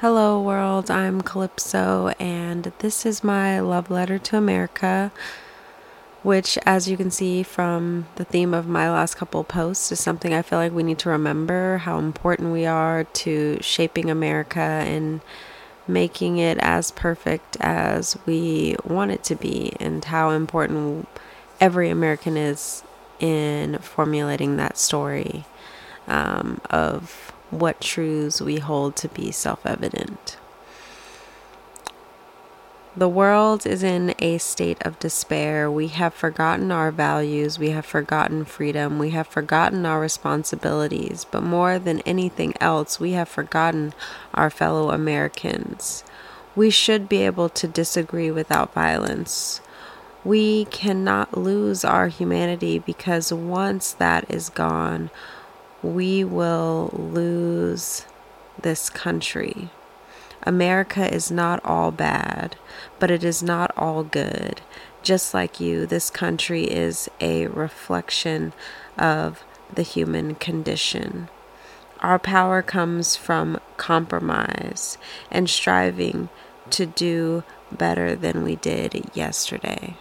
Hello, world. I'm Calypso, and this is my love letter to America, which, as you can see from the theme of my last couple posts, is something I feel like we need to remember how important we are to shaping America and making it as perfect as we want it to be, and how important every American is in formulating that story um, of what truths we hold to be self evident. The world is in a state of despair. We have forgotten our values. We have forgotten freedom. We have forgotten our responsibilities. But more than anything else, we have forgotten our fellow Americans. We should be able to disagree without violence. We cannot lose our humanity because once that is gone, we will lose this country. America is not all bad, but it is not all good. Just like you, this country is a reflection of the human condition. Our power comes from compromise and striving to do better than we did yesterday.